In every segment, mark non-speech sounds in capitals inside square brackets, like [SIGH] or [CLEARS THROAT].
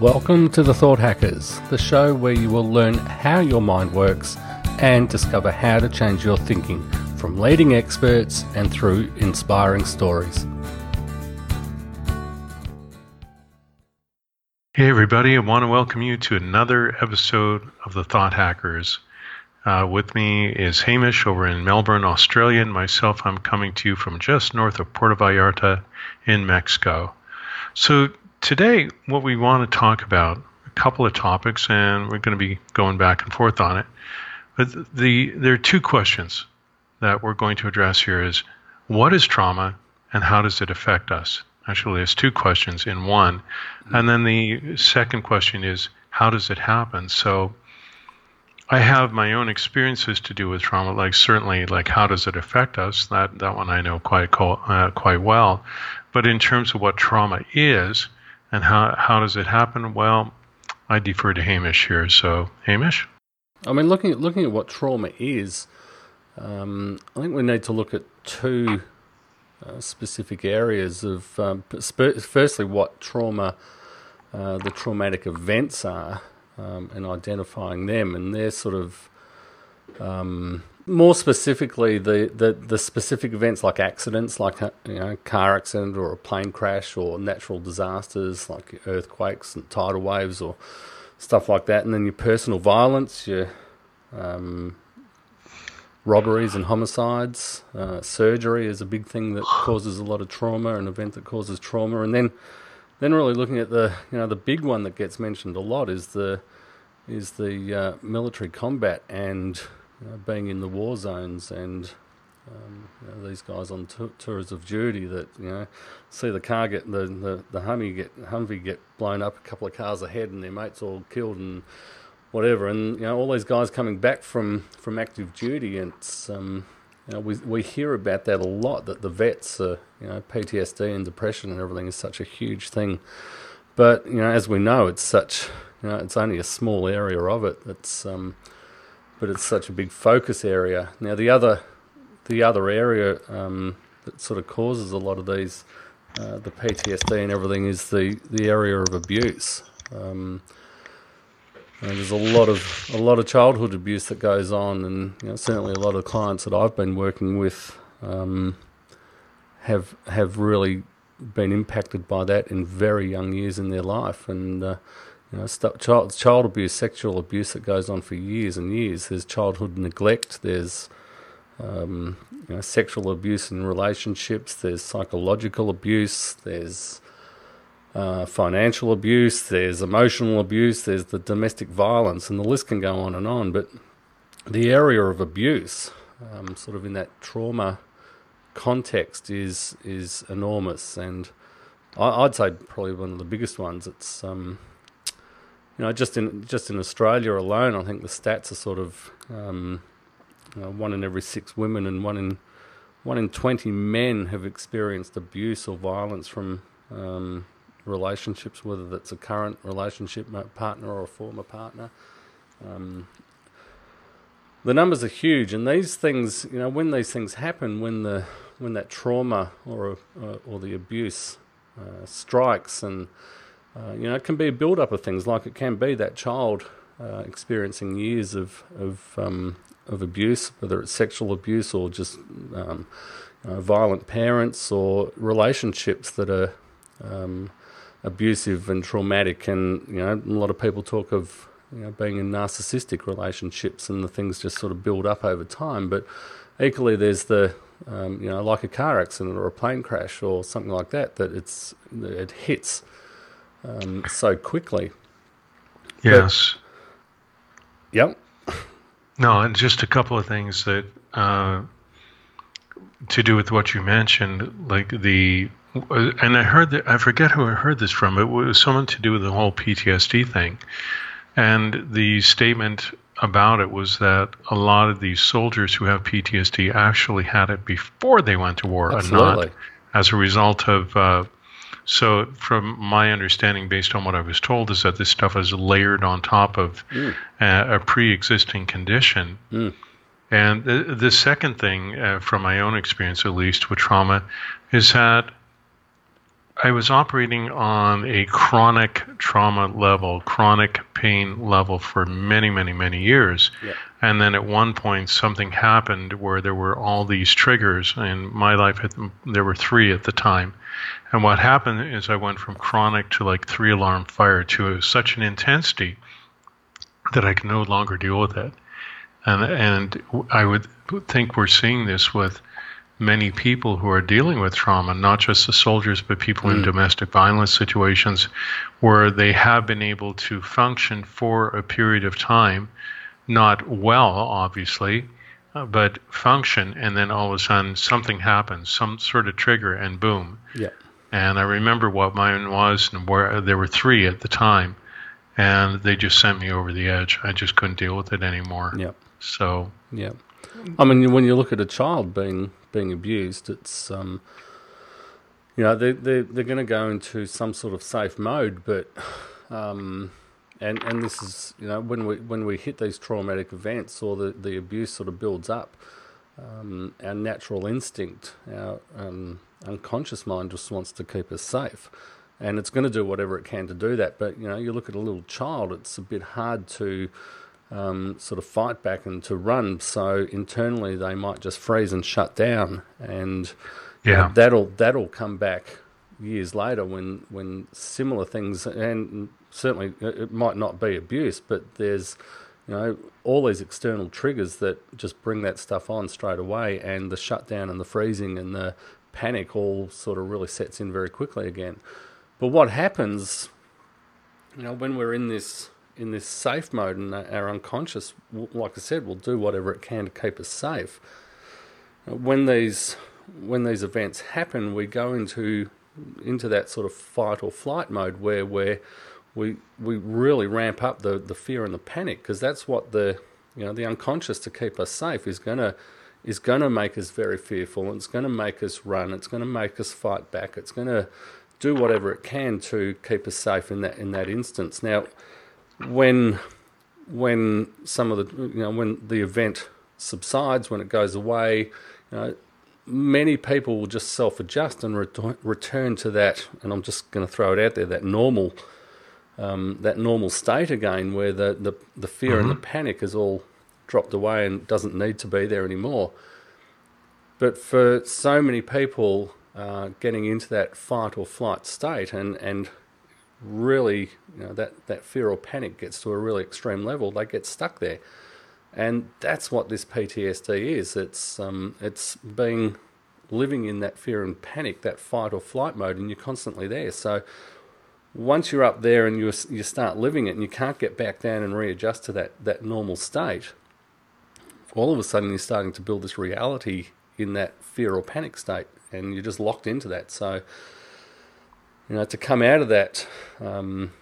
Welcome to the Thought Hackers, the show where you will learn how your mind works and discover how to change your thinking from leading experts and through inspiring stories. Hey, everybody, I want to welcome you to another episode of the Thought Hackers. Uh, with me is Hamish over in Melbourne, Australia, and myself, I'm coming to you from just north of Puerto Vallarta in Mexico. So, today, what we want to talk about a couple of topics, and we're going to be going back and forth on it. But the there are two questions that we're going to address here: is what is trauma, and how does it affect us? Actually, there's two questions in one, and then the second question is how does it happen? So. I have my own experiences to do with trauma, like certainly, like how does it affect us? That that one I know quite uh, quite well. But in terms of what trauma is, and how, how does it happen? Well, I defer to Hamish here. So, Hamish? I mean, looking at, looking at what trauma is, um, I think we need to look at two uh, specific areas of, um, sp- firstly, what trauma, uh, the traumatic events are, um, and identifying them, and they're sort of um, more specifically, the, the, the specific events like accidents, like a you know, car accident or a plane crash, or natural disasters like earthquakes and tidal waves or stuff like that, and then your personal violence, your um, robberies and homicides, uh, surgery is a big thing that causes a lot of trauma, an event that causes trauma, and then then really looking at the you know the big one that gets mentioned a lot is the is the uh, military combat and you know, being in the war zones and um, you know, these guys on t- tours of duty that you know see the car get the the, the Humvee get Humvee get blown up a couple of cars ahead and their mates all killed and whatever. And you know all these guys coming back from from active duty and it's um, you know we we hear about that a lot that the vets are you know PTSD and depression and everything is such a huge thing. But you know as we know it's such you know it's only a small area of it. It's um, but it's such a big focus area. Now the other the other area um, that sort of causes a lot of these uh, the PTSD and everything is the the area of abuse. Um, there's a lot of a lot of childhood abuse that goes on, and you know, certainly a lot of clients that I've been working with um, have have really been impacted by that in very young years in their life, and uh, you know, child, child abuse, sexual abuse that goes on for years and years. There's childhood neglect. There's um, you know, sexual abuse in relationships. There's psychological abuse. There's uh, financial abuse. There's emotional abuse. There's the domestic violence, and the list can go on and on. But the area of abuse, um, sort of in that trauma context, is is enormous, and I, would say probably one of the biggest ones. It's um, you know, just in just in Australia alone, I think the stats are sort of um, one in every six women and one in one in twenty men have experienced abuse or violence from um, relationships, whether that's a current relationship partner or a former partner. Um, the numbers are huge, and these things, you know, when these things happen, when the when that trauma or uh, or the abuse uh, strikes and uh, you know, it can be a build up of things, like it can be that child uh, experiencing years of of um, of abuse, whether it's sexual abuse or just um, you know, violent parents or relationships that are um, abusive and traumatic. And you know, a lot of people talk of you know being in narcissistic relationships, and the things just sort of build up over time. But equally, there's the um, you know, like a car accident or a plane crash or something like that, that it's it hits um, so quickly. Yes. But, yep. No, and just a couple of things that uh, to do with what you mentioned, like the, and I heard that I forget who I heard this from. It was someone to do with the whole PTSD thing, and the statement about it was that a lot of these soldiers who have PTSD actually had it before they went to war, Absolutely. and not as a result of uh, so, from my understanding, based on what I was told, is that this stuff is layered on top of mm. a, a pre-existing condition. Mm. And the, the, second thing, uh, from my own experience at least with trauma, is that I was operating on a chronic trauma level, chronic pain level for many, many, many years. Yeah. And then at one point, something happened where there were all these triggers. In my life, there were three at the time. And what happened is I went from chronic to like three alarm fire to such an intensity that I can no longer deal with it. And, and I would think we're seeing this with many people who are dealing with trauma, not just the soldiers, but people mm. in domestic violence situations, where they have been able to function for a period of time, not well, obviously, uh, but function, and then all of a sudden something happens, some sort of trigger, and boom. Yeah. And I remember what mine was, and where there were three at the time, and they just sent me over the edge. I just couldn't deal with it anymore. Yeah. So. Yeah. I mean, when you look at a child being being abused, it's um, you know they they they're going to go into some sort of safe mode, but um, and and this is you know when we when we hit these traumatic events or the the abuse sort of builds up, um, our natural instinct, our um, unconscious mind just wants to keep us safe. And it's going to do whatever it can to do that. But you know, you look at a little child; it's a bit hard to um, sort of fight back and to run. So internally, they might just freeze and shut down, and yeah, that'll that'll come back years later when when similar things and certainly it might not be abuse, but there's you know all these external triggers that just bring that stuff on straight away, and the shutdown and the freezing and the panic all sort of really sets in very quickly again. But what happens, you know, when we're in this in this safe mode, and our unconscious, like I said, will do whatever it can to keep us safe. When these when these events happen, we go into into that sort of fight or flight mode where where we we really ramp up the, the fear and the panic because that's what the you know the unconscious to keep us safe is gonna is gonna make us very fearful. And it's gonna make us run. It's gonna make us fight back. It's gonna do whatever it can to keep us safe in that in that instance. Now when when some of the you know when the event subsides, when it goes away, you know, many people will just self adjust and ret- return to that. And I'm just going to throw it out there that normal um, that normal state again, where the the, the fear mm-hmm. and the mm-hmm. panic is all dropped away and doesn't need to be there anymore. But for so many people, uh, getting into that fight or flight state and and really, you know, that, that fear or panic gets to a really extreme level, they get stuck there. And that's what this PTSD is. It's, um, it's being living in that fear and panic, that fight or flight mode, and you're constantly there. So once you're up there and you, you start living it and you can't get back down and readjust to that, that normal state, all of a sudden you're starting to build this reality in that fear or panic state and you're just locked into that. So you know, to come out of that, um,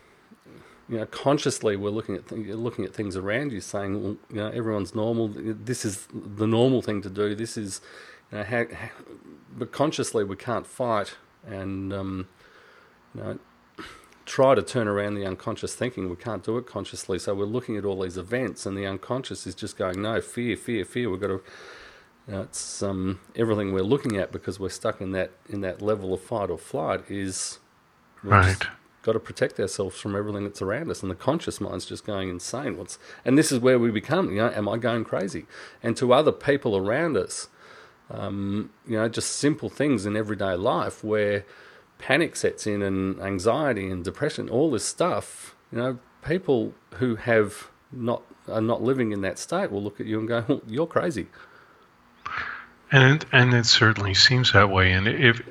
you know, consciously we're looking at th- looking at things around you, saying, well, you know, everyone's normal. This is the normal thing to do. This is, you know, how, how but consciously we can't fight and, um, you know, try to turn around the unconscious thinking. We can't do it consciously. So we're looking at all these events, and the unconscious is just going, no, fear, fear, fear. We've got to. You know, it's um, everything we're looking at because we're stuck in that in that level of fight or flight is We've right. Got to protect ourselves from everything that's around us, and the conscious mind's just going insane. What's and this is where we become. You know, am I going crazy? And to other people around us, um, you know, just simple things in everyday life where panic sets in and anxiety and depression, all this stuff. You know, people who have not are not living in that state will look at you and go, well, "You're crazy." And and it certainly seems that way. And if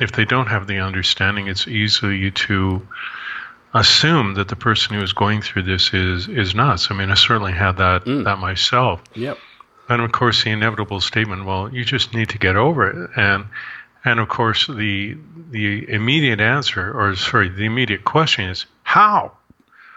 if they don't have the understanding, it's easy to assume that the person who is going through this is is nuts. I mean, I certainly had that mm. that myself. Yep. And of course, the inevitable statement, well, you just need to get over it. And and of course, the the immediate answer, or sorry, the immediate question is how.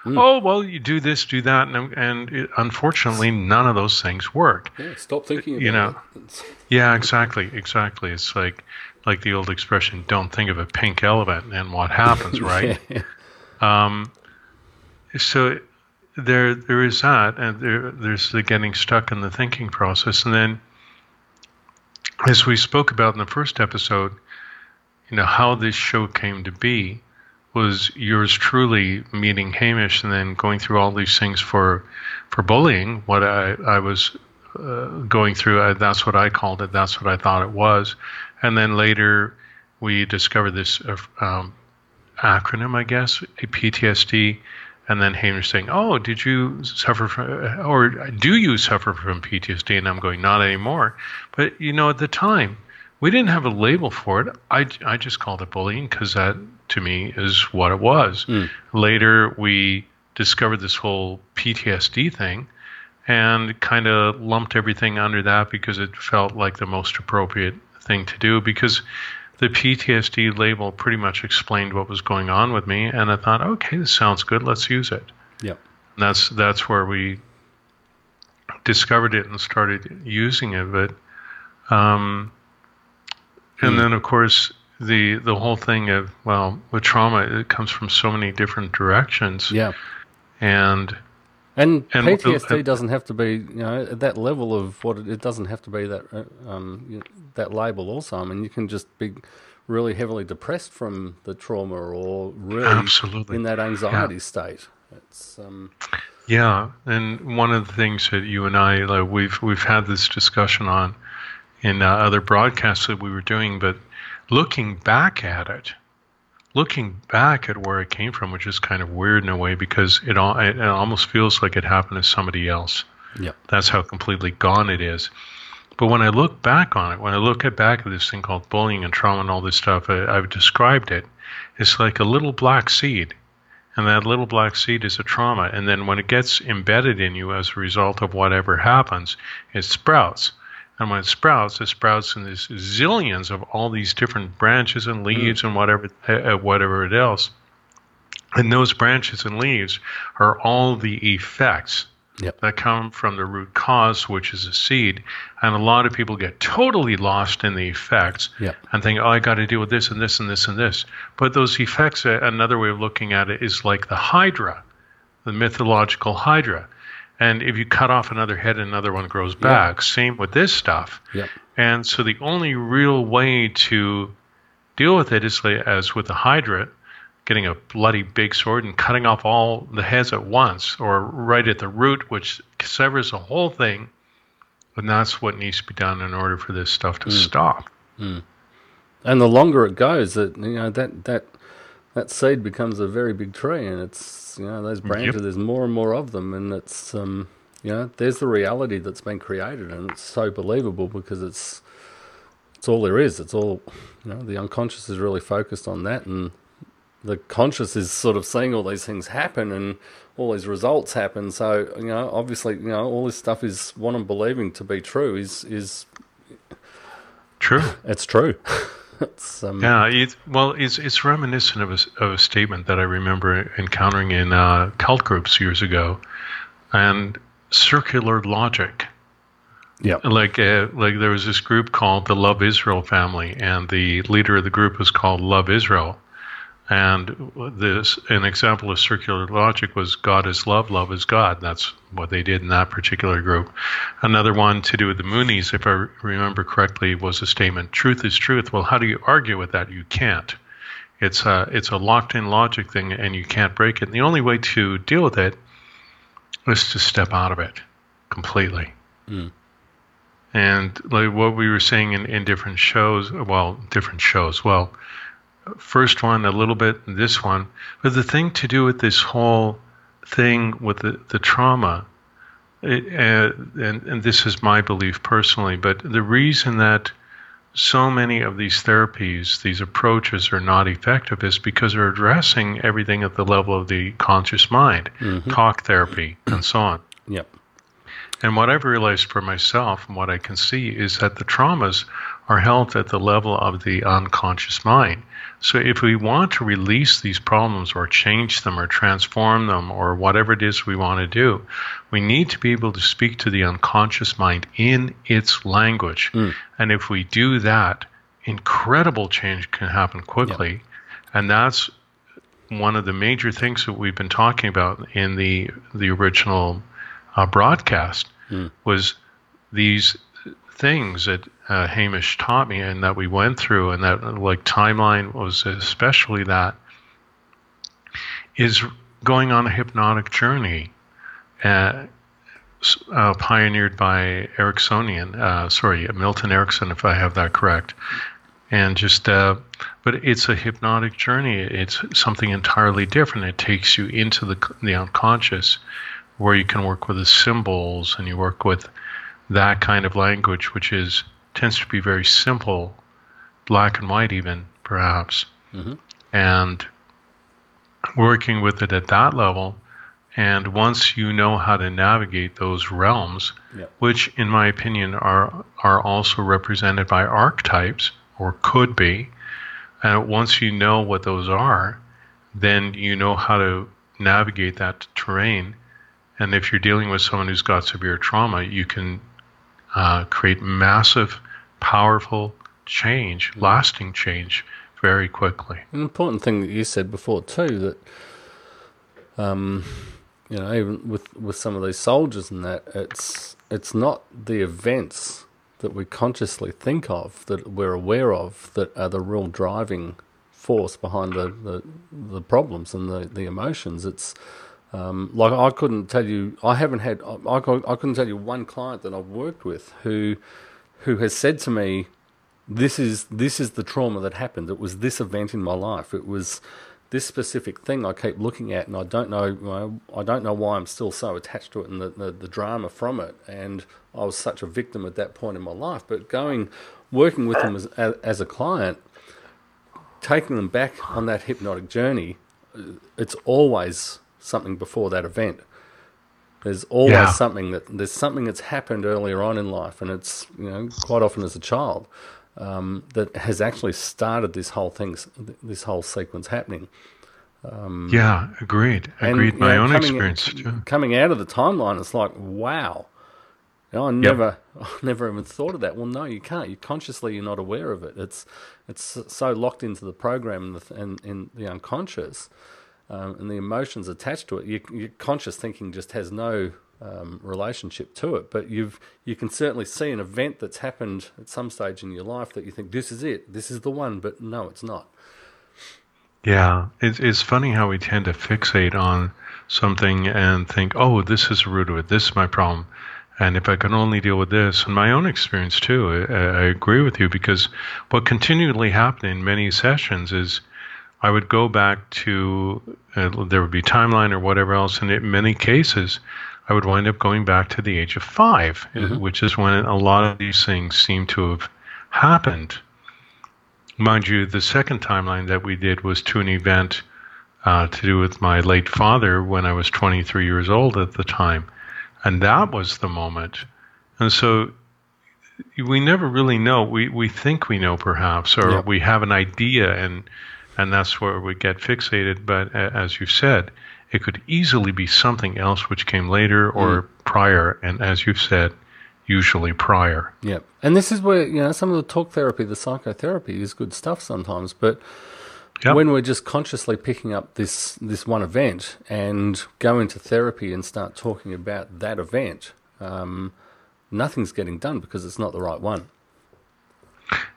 Mm. Oh well, you do this, do that, and and it, unfortunately, none of those things work. Yeah, stop thinking. you know. [LAUGHS] yeah, exactly, exactly. It's like like the old expression, don't think of a pink elephant and what happens, [LAUGHS] right? um, so there, there is that, and there, there's the getting stuck in the thinking process, and then, as we spoke about in the first episode, you know how this show came to be was yours truly meeting Hamish and then going through all these things for for bullying. What I I was uh, going through, uh, that's what I called it. That's what I thought it was. And then later, we discovered this uh, um, acronym, I guess, PTSD. And then Hamish saying, "Oh, did you suffer from, or do you suffer from PTSD?" And I'm going, "Not anymore." But you know, at the time, we didn't have a label for it. I, I just called it bullying because that to me is what it was. Mm. Later, we discovered this whole PTSD thing and kind of lumped everything under that because it felt like the most appropriate thing to do because the PTSD label pretty much explained what was going on with me and I thought okay this sounds good let's use it. Yep. And that's that's where we discovered it and started using it but um, and mm. then of course the the whole thing of well with trauma it comes from so many different directions. Yeah. And and, and PTSD uh, doesn't have to be, you know, at that level of what it, it doesn't have to be that uh, um, you know, that label. Also, I mean, you can just be really heavily depressed from the trauma, or really absolutely. in that anxiety yeah. state. It's um, yeah, and one of the things that you and I like, we've we've had this discussion on in uh, other broadcasts that we were doing, but looking back at it, looking back at where it came from, which is kind of weird in a way because it, all, it almost feels like it happened to somebody else. Yeah. That's how completely gone it is. But when I look back on it, when I look at back at this thing called bullying and trauma and all this stuff, I, I've described it. It's like a little black seed. And that little black seed is a trauma. And then when it gets embedded in you as a result of whatever happens, it sprouts. And it sprouts, it sprouts in these zillions of all these different branches and leaves mm. and whatever, uh, whatever it else. And those branches and leaves are all the effects yep. that come from the root cause, which is a seed. And a lot of people get totally lost in the effects yep. and think, oh, I got to deal with this and this and this and this. But those effects, uh, another way of looking at it is like the Hydra, the mythological Hydra. And if you cut off another head, another one grows back. Same with this stuff. Yep. And so the only real way to deal with it is as with the Hydra, getting a bloody big sword and cutting off all the heads at once, or right at the root, which severs the whole thing. And that's what needs to be done in order for this stuff to mm. stop. Mm. And the longer it goes, that you know that that that seed becomes a very big tree, and it's you know those branches. Yep. There's more and more of them, and it's um, you know there's the reality that's been created, and it's so believable because it's it's all there is. It's all you know. The unconscious is really focused on that, and the conscious is sort of seeing all these things happen and all these results happen. So you know, obviously, you know, all this stuff is what I'm believing to be true is is true. [LAUGHS] It's true. [LAUGHS] um, yeah, it's, well, it's it's reminiscent of a, of a statement that I remember encountering in uh, cult groups years ago, and circular logic. Yeah, like uh, like there was this group called the Love Israel family, and the leader of the group was called Love Israel, and this an example of circular logic was God is love, love is God. That's what they did in that particular group. Another one to do with the Moonies, if I remember correctly, was a statement: "Truth is truth." Well, how do you argue with that? You can't. It's a it's a locked in logic thing, and you can't break it. And the only way to deal with it is to step out of it completely. Mm. And like what we were saying in, in different shows, well, different shows, well first one a little bit, this one. But the thing to do with this whole thing with the, the trauma, it, uh, and, and this is my belief personally, but the reason that so many of these therapies, these approaches are not effective is because they're addressing everything at the level of the conscious mind, mm-hmm. talk therapy, [CLEARS THROAT] and so on. Yep. And what I've realized for myself and what I can see is that the traumas are held at the level of the unconscious mind. So if we want to release these problems or change them or transform them or whatever it is we want to do, we need to be able to speak to the unconscious mind in its language. Mm. And if we do that, incredible change can happen quickly. Yep. And that's one of the major things that we've been talking about in the the original uh, broadcast mm. was these things that uh, Hamish taught me and that we went through, and that like timeline was especially that is going on a hypnotic journey. Uh, uh, pioneered by Ericksonian, uh, sorry, Milton Erickson, if I have that correct. And just, uh, but it's a hypnotic journey. It's something entirely different. It takes you into the the unconscious, where you can work with the symbols and you work with that kind of language, which is tends to be very simple, black and white, even perhaps, mm-hmm. and working with it at that level and once you know how to navigate those realms, yep. which in my opinion are are also represented by archetypes or could be, and once you know what those are, then you know how to navigate that terrain. And if you're dealing with someone who's got severe trauma, you can uh, create massive, powerful change, mm. lasting change, very quickly. An important thing that you said before too that. Um, you know, even with with some of these soldiers and that, it's it's not the events that we consciously think of that we're aware of that are the real driving force behind the the, the problems and the, the emotions. It's um, like I couldn't tell you. I haven't had. I, I couldn't tell you one client that I've worked with who who has said to me, "This is this is the trauma that happened. It was this event in my life. It was." this specific thing I keep looking at, and I don't know, I don't know why I'm still so attached to it and the, the, the drama from it. And I was such a victim at that point in my life. But going, working with them as, as a client, taking them back on that hypnotic journey, it's always something before that event. There's always yeah. something that there's something that's happened earlier on in life, and it's you know quite often as a child um, that has actually started this whole thing, this whole sequence happening. Um, yeah, agreed. Agreed. And, My know, own coming, experience. Coming out of the timeline, it's like, wow. You know, I never, yep. [LAUGHS] I never even thought of that. Well, no, you can't. You consciously, you're not aware of it. It's, it's so locked into the program and, the, and, and the unconscious, um, and the emotions attached to it. Your, your conscious thinking just has no um, relationship to it. But you've you can certainly see an event that's happened at some stage in your life that you think this is it, this is the one, but no, it's not. Yeah, it's it's funny how we tend to fixate on something and think, oh, this is the root of it. This is my problem. And if I can only deal with this, and my own experience too, I, I agree with you because what continually happened in many sessions is I would go back to uh, there would be timeline or whatever else, and in many cases, I would wind up going back to the age of 5 mm-hmm. which is when a lot of these things seem to have happened. Mind you, the second timeline that we did was to an event uh, to do with my late father when I was 23 years old at the time. And that was the moment. And so we never really know. We, we think we know, perhaps, or yep. we have an idea, and, and that's where we get fixated. But as you said, it could easily be something else which came later or mm. prior, and as you've said, usually prior. Yeah, and this is where you know some of the talk therapy, the psychotherapy, is good stuff sometimes, but. Yep. When we're just consciously picking up this this one event and go into therapy and start talking about that event, um, nothing's getting done because it's not the right one.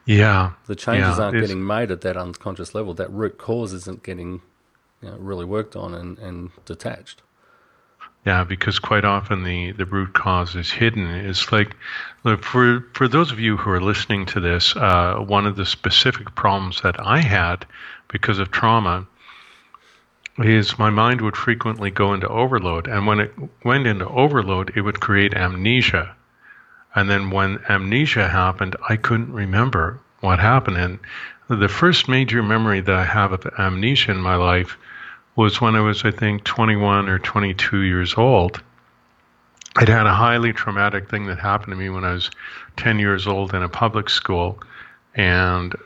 Yeah, the changes yeah, aren't getting made at that unconscious level. That root cause isn't getting you know, really worked on and, and detached. Yeah, because quite often the, the root cause is hidden. It's like, look, for, for those of you who are listening to this, uh, one of the specific problems that I had because of trauma is my mind would frequently go into overload. And when it went into overload, it would create amnesia. And then when amnesia happened, I couldn't remember what happened. And the first major memory that I have of amnesia in my life was when I was, I think, 21 or 22 years old. I'd had a highly traumatic thing that happened to me when I was 10 years old in a public school, and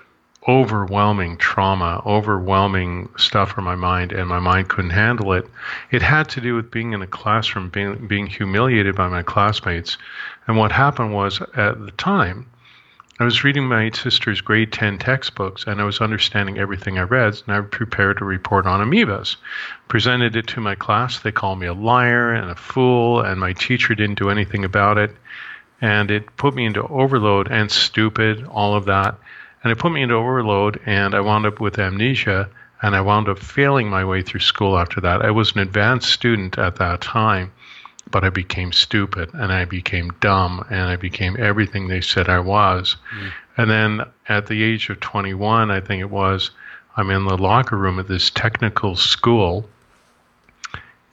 overwhelming trauma, overwhelming stuff for my mind, and my mind couldn't handle it. It had to do with being in a classroom, being, being humiliated by my classmates. And what happened was, at the time, I was reading my sister's grade 10 textbooks and I was understanding everything I read, and I prepared a report on amoebas. Presented it to my class. They called me a liar and a fool, and my teacher didn't do anything about it. and it put me into overload and stupid, all of that. And it put me into overload, and I wound up with amnesia, and I wound up failing my way through school after that. I was an advanced student at that time, but I became stupid, and I became dumb, and I became everything they said I was. Mm. And then at the age of 21, I think it was, I'm in the locker room at this technical school,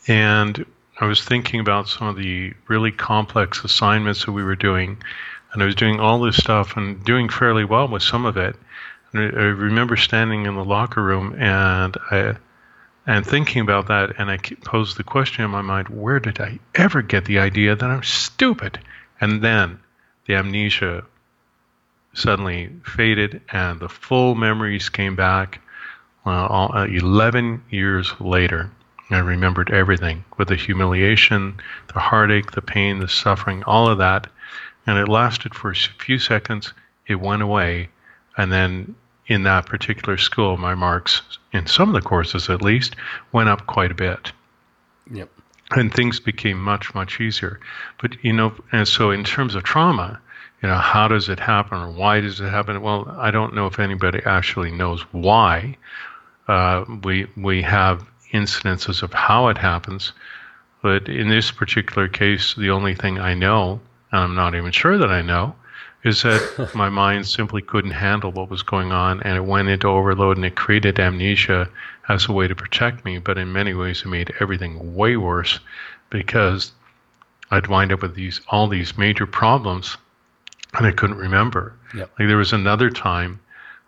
and I was thinking about some of the really complex assignments that we were doing, and I was doing all this stuff and doing fairly well with some of it. And I, I remember standing in the locker room and I and thinking about that, and I posed the question in my mind: Where did I ever get the idea that I'm stupid? And then the amnesia suddenly faded, and the full memories came back. Uh, 11 years later, I remembered everything with the humiliation, the heartache, the pain, the suffering, all of that. And it lasted for a few seconds. It went away. And then in that particular school, my marks, in some of the courses at least, went up quite a bit. Yep. And things became much, much easier. But, you know, and so in terms of trauma, you know, how does it happen or why does it happen? Well, I don't know if anybody actually knows why. Uh, we we have incidences of how it happens. But in this particular case, the only thing I know, and I'm not even sure that I know, is that [LAUGHS] my mind simply couldn't handle what was going on and it went into overload and it created amnesia as a way to protect me. But in many ways, it made everything way worse because I'd wind up with these all these major problems and I couldn't remember. Yep. Like there was another time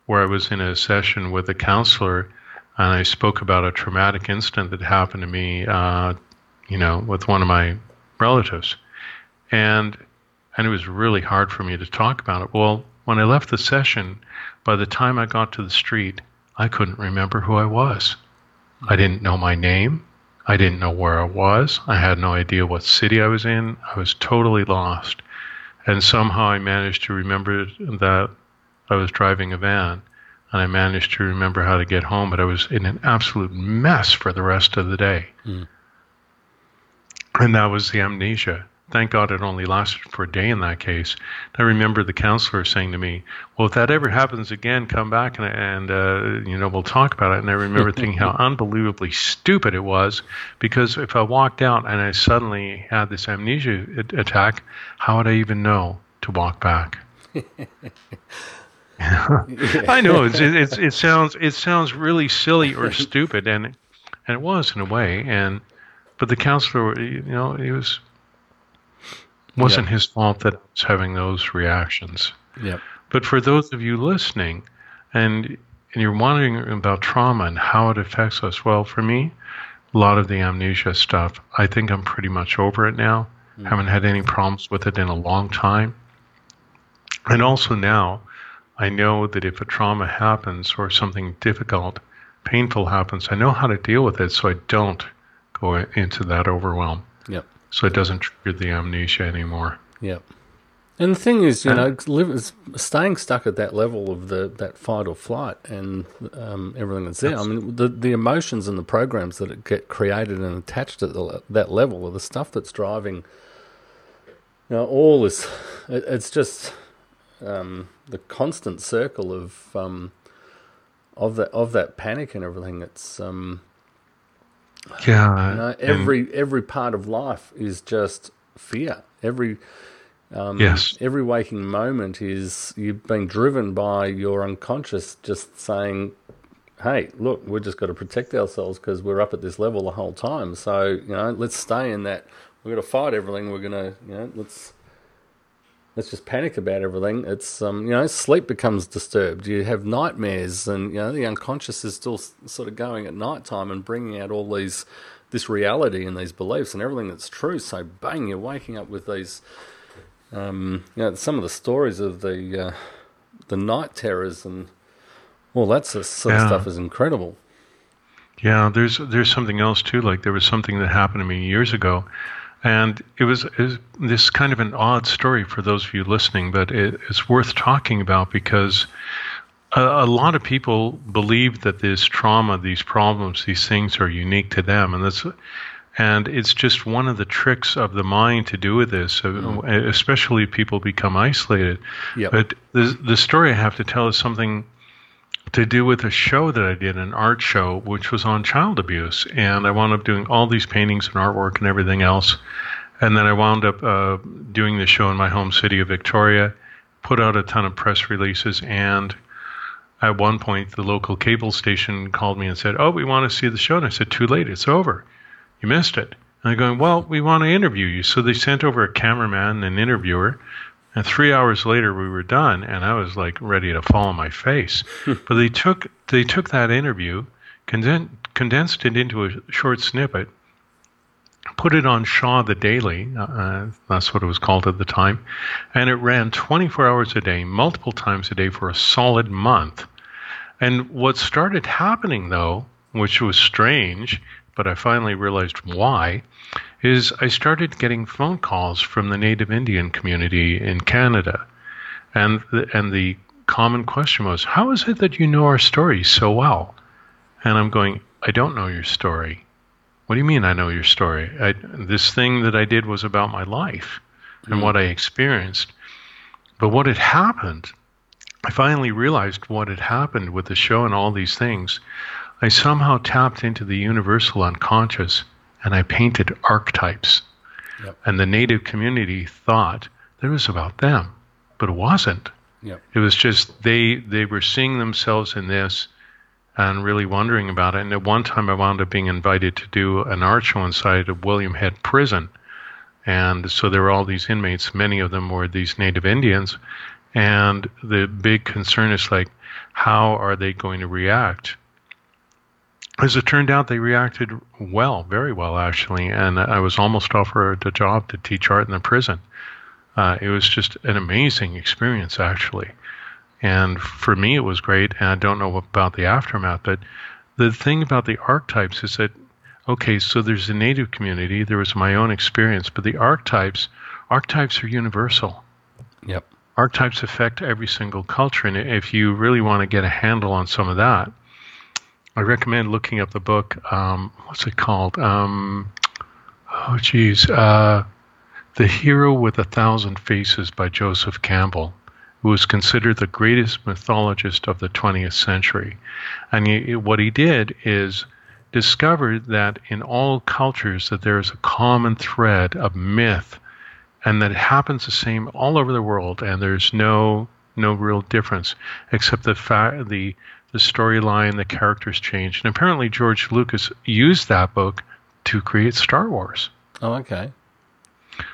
where I was in a session with a counselor and I spoke about a traumatic incident that happened to me, uh, you know, with one of my relatives, and and it was really hard for me to talk about it. Well, when I left the session, by the time I got to the street, I couldn't remember who I was. I didn't know my name. I didn't know where I was. I had no idea what city I was in. I was totally lost. And somehow I managed to remember that I was driving a van and I managed to remember how to get home, but I was in an absolute mess for the rest of the day. Mm. And that was the amnesia. Thank God it only lasted for a day in that case. I remember the counselor saying to me, "Well, if that ever happens again, come back and, and uh, you know we'll talk about it." And I remember thinking how [LAUGHS] unbelievably stupid it was, because if I walked out and I suddenly had this amnesia attack, how would I even know to walk back? [LAUGHS] [LAUGHS] I know it's, it's it sounds it sounds really silly or stupid, and and it was in a way. And but the counselor, you know, he was wasn't his fault that I was having those reactions. Yep. But for those of you listening, and and you're wondering about trauma and how it affects us, well, for me, a lot of the amnesia stuff, I think I'm pretty much over it now. Mm. Haven't had any problems with it in a long time. And also now, I know that if a trauma happens or something difficult, painful happens, I know how to deal with it so I don't go into that overwhelm. Yep. So it doesn't trigger the amnesia anymore. Yep. And the thing is, you know, live, staying stuck at that level of the that fight or flight and um, everything that's there. I mean, the the emotions and the programs that get created and attached at the, that level are the stuff that's driving. You know, all this. It, it's just um, the constant circle of um, of that of that panic and everything. It's um, yeah, you know, every every part of life is just fear. Every um, yes, every waking moment is you've been driven by your unconscious, just saying, "Hey, look, we've just got to protect ourselves because we're up at this level the whole time. So you know, let's stay in that. We're going to fight everything. We're going to, you know, let's." Let's just panic about everything. It's um, you know, sleep becomes disturbed. You have nightmares, and you know, the unconscious is still sort of going at night time and bringing out all these this reality and these beliefs and everything that's true. So bang, you're waking up with these. Um, you know, some of the stories of the uh, the night terrors and all that sort of yeah. stuff is incredible. Yeah, there's there's something else too. Like there was something that happened to me years ago and it was, it was, this kind of an odd story for those of you listening, but it, it's worth talking about because a, a, lot of people believe that this trauma, these problems, these things are unique to them, and that's And it's just one of the tricks of the mind to do with this, mm. especially people become isolated. Yep. But the, the story I have to tell is something to do with a show that I did, an art show, which was on child abuse. And I wound up doing all these paintings and artwork and everything else. And then I wound up uh, doing the show in my home city of Victoria, put out a ton of press releases, and at one point the local cable station called me and said, "Oh, we want to see the show." And I said, "Too late. It's over. You missed it." And I'm going, "Well, we want to interview you." So they sent over a cameraman and an interviewer. And three hours later, we were done, and I was like ready to fall on my face. but they took they took that interview, condensed it into a short snippet, put it on Shaw the Daily. Uh, uh, that's what it was called at the time. And it ran 24 hours a day, multiple times a day for a solid month. And what started happening, though, which was strange, but I finally realized why, is I started getting phone calls from the Native Indian community in Canada. And the, and the common question was, How is it that you know our story so well? And I'm going, I don't know your story. What do you mean I know your story? I, this thing that I did was about my life and mm. what I experienced. But what had happened, I finally realized what had happened with the show and all these things. I somehow tapped into the universal unconscious and I painted archetypes. Yep. And the native community thought that it was about them, but it wasn't. Yep. It was just they they were seeing themselves in this and really wondering about it. And at one time, I wound up being invited to do an art show inside of William Head Prison. And so there were all these inmates, many of them were these native Indians. And the big concern is like, how are they going to react? As it turned out, they reacted well, very well, actually. And I was almost offered a job to teach art in the prison. Uh, it was just an amazing experience, actually. And for me, it was great. And I don't know about the aftermath, but the thing about the archetypes is that, okay, so there's a native community, there was my own experience, but the archetypes, archetypes are universal. Yep. Archetypes affect every single culture. And if you really want to get a handle on some of that, I recommend looking up the book. Um, what's it called? Um, oh, geez. Uh, the Hero with a Thousand Faces by Joseph Campbell who was considered the greatest mythologist of the 20th century. And he, what he did is discovered that in all cultures that there is a common thread of myth and that it happens the same all over the world and there's no no real difference except the fact the the storyline the characters change and apparently George Lucas used that book to create Star Wars. Oh okay.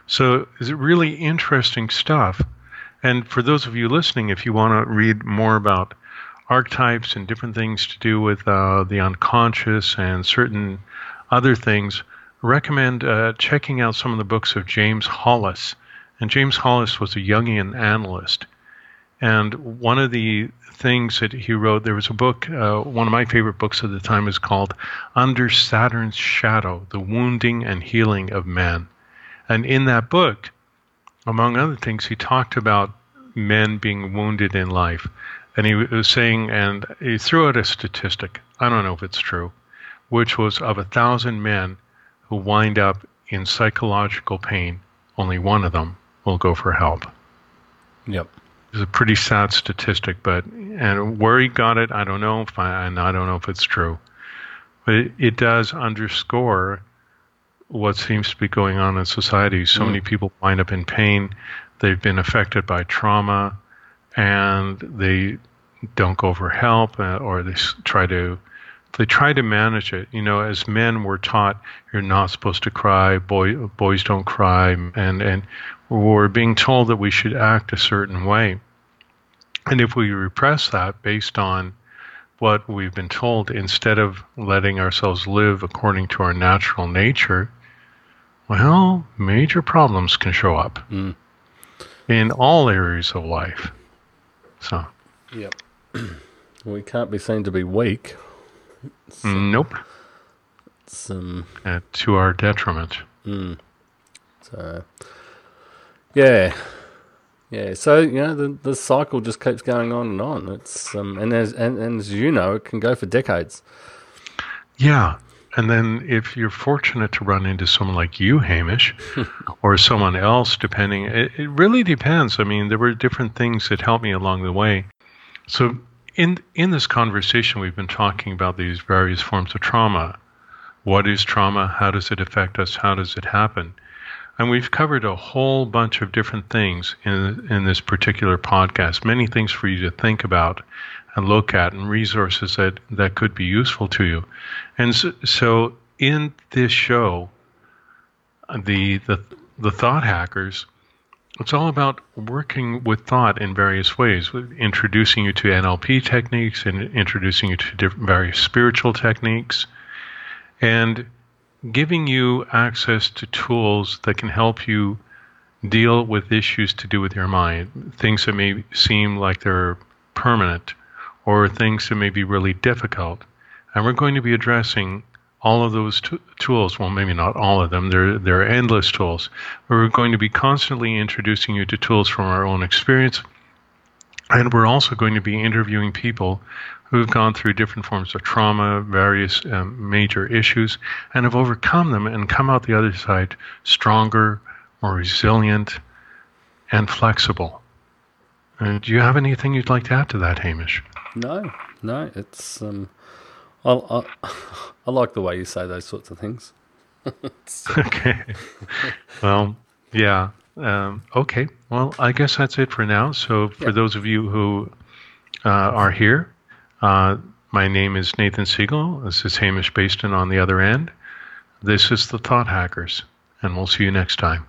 So it's really interesting stuff and for those of you listening, if you want to read more about archetypes and different things to do with uh, the unconscious and certain other things, recommend uh, checking out some of the books of James Hollis. And James Hollis was a Jungian analyst. And one of the things that he wrote, there was a book, uh, one of my favorite books of the time is called Under Saturn's Shadow The Wounding and Healing of Man. And in that book, among other things, he talked about men being wounded in life. And he was saying, and he threw out a statistic, I don't know if it's true, which was of a thousand men who wind up in psychological pain, only one of them will go for help. Yep. It's a pretty sad statistic, but and where he got it, I don't know, if I, and I don't know if it's true. But it, it does underscore what seems to be going on in society. So mm. many people wind up in pain. They've been affected by trauma, and they don't go for help, uh, or they try to they try to manage it. You know, as men, we're taught you're not supposed to cry. Boy, boys don't cry, and and we're being told that we should act a certain way. And if we repress that based on what we've been told, instead of letting ourselves live according to our natural nature, well, major problems can show up mm. in all areas of life. So, yep. [CLEARS THROAT] we can't be seen to be weak. So, nope. It's, um, uh, to our detriment. Mm. So, yeah. Yeah, so you know the the cycle just keeps going on and on. It's um, and as and, and as you know, it can go for decades. Yeah, and then if you're fortunate to run into someone like you, Hamish, [LAUGHS] or someone else, depending, it, it really depends. I mean, there were different things that helped me along the way. So in in this conversation, we've been talking about these various forms of trauma. What is trauma? How does it affect us? How does it happen? And we've covered a whole bunch of different things in in this particular podcast. Many things for you to think about and look at, and resources that that could be useful to you. And so, so in this show, the the the thought hackers it's all about working with thought in various ways, introducing you to NLP techniques and introducing you to various spiritual techniques, and giving you access to tools that can help you deal with issues to do with your mind, things that may seem like they're permanent or things that may be really difficult. And we're going to be addressing all of those t- tools. Well, maybe not all of them. There are endless tools. We're going to be constantly introducing you to tools from our own experience. And we're also going to be interviewing people who've gone through different forms of trauma, various um, major issues, and have overcome them and come out the other side stronger, more resilient, and flexible. Uh, do you have anything you'd like to add to that, Hamish? No, no. It's um, I, I, [LAUGHS] I like the way you say those sorts of things. [LAUGHS] [LAUGHS] okay. well, yeah. Um, okay. Well, I guess that's it for now. So, for those of you who uh, are here, uh, my name is Nathan Siegel. This is Hamish Baston on the other end. This is the Thought Hackers, and we'll see you next time.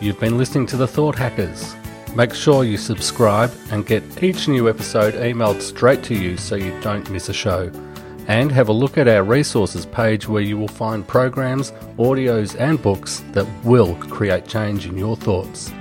You've been listening to the Thought Hackers. Make sure you subscribe and get each new episode emailed straight to you so you don't miss a show. And have a look at our resources page where you will find programs, audios, and books that will create change in your thoughts.